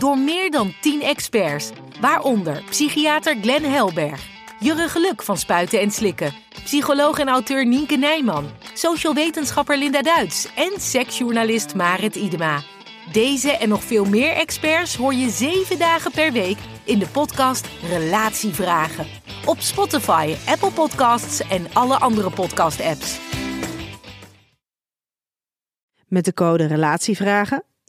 door meer dan 10 experts, waaronder psychiater Glenn Helberg, Jurre Geluk van Spuiten en Slikken, psycholoog en auteur Nienke Nijman, social wetenschapper Linda Duits en seksjournalist Marit Idema. Deze en nog veel meer experts hoor je 7 dagen per week in de podcast Relatievragen op Spotify, Apple Podcasts en alle andere podcast-apps. Met de code RELATIEVRAGEN